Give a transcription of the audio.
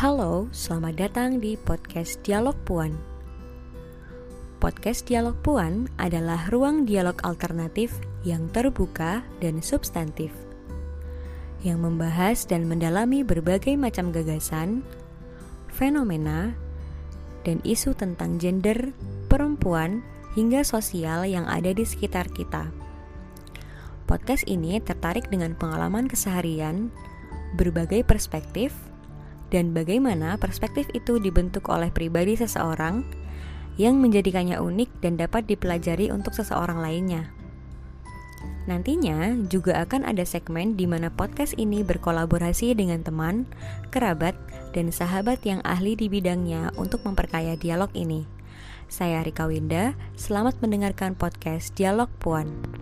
Halo, selamat datang di podcast Dialog Puan. Podcast Dialog Puan adalah ruang dialog alternatif yang terbuka dan substantif, yang membahas dan mendalami berbagai macam gagasan, fenomena, dan isu tentang gender, perempuan, hingga sosial yang ada di sekitar kita. Podcast ini tertarik dengan pengalaman keseharian, berbagai perspektif, dan bagaimana perspektif itu dibentuk oleh pribadi seseorang yang menjadikannya unik dan dapat dipelajari untuk seseorang lainnya. Nantinya juga akan ada segmen di mana podcast ini berkolaborasi dengan teman, kerabat, dan sahabat yang ahli di bidangnya untuk memperkaya dialog ini. Saya Rika Winda, selamat mendengarkan podcast Dialog Puan.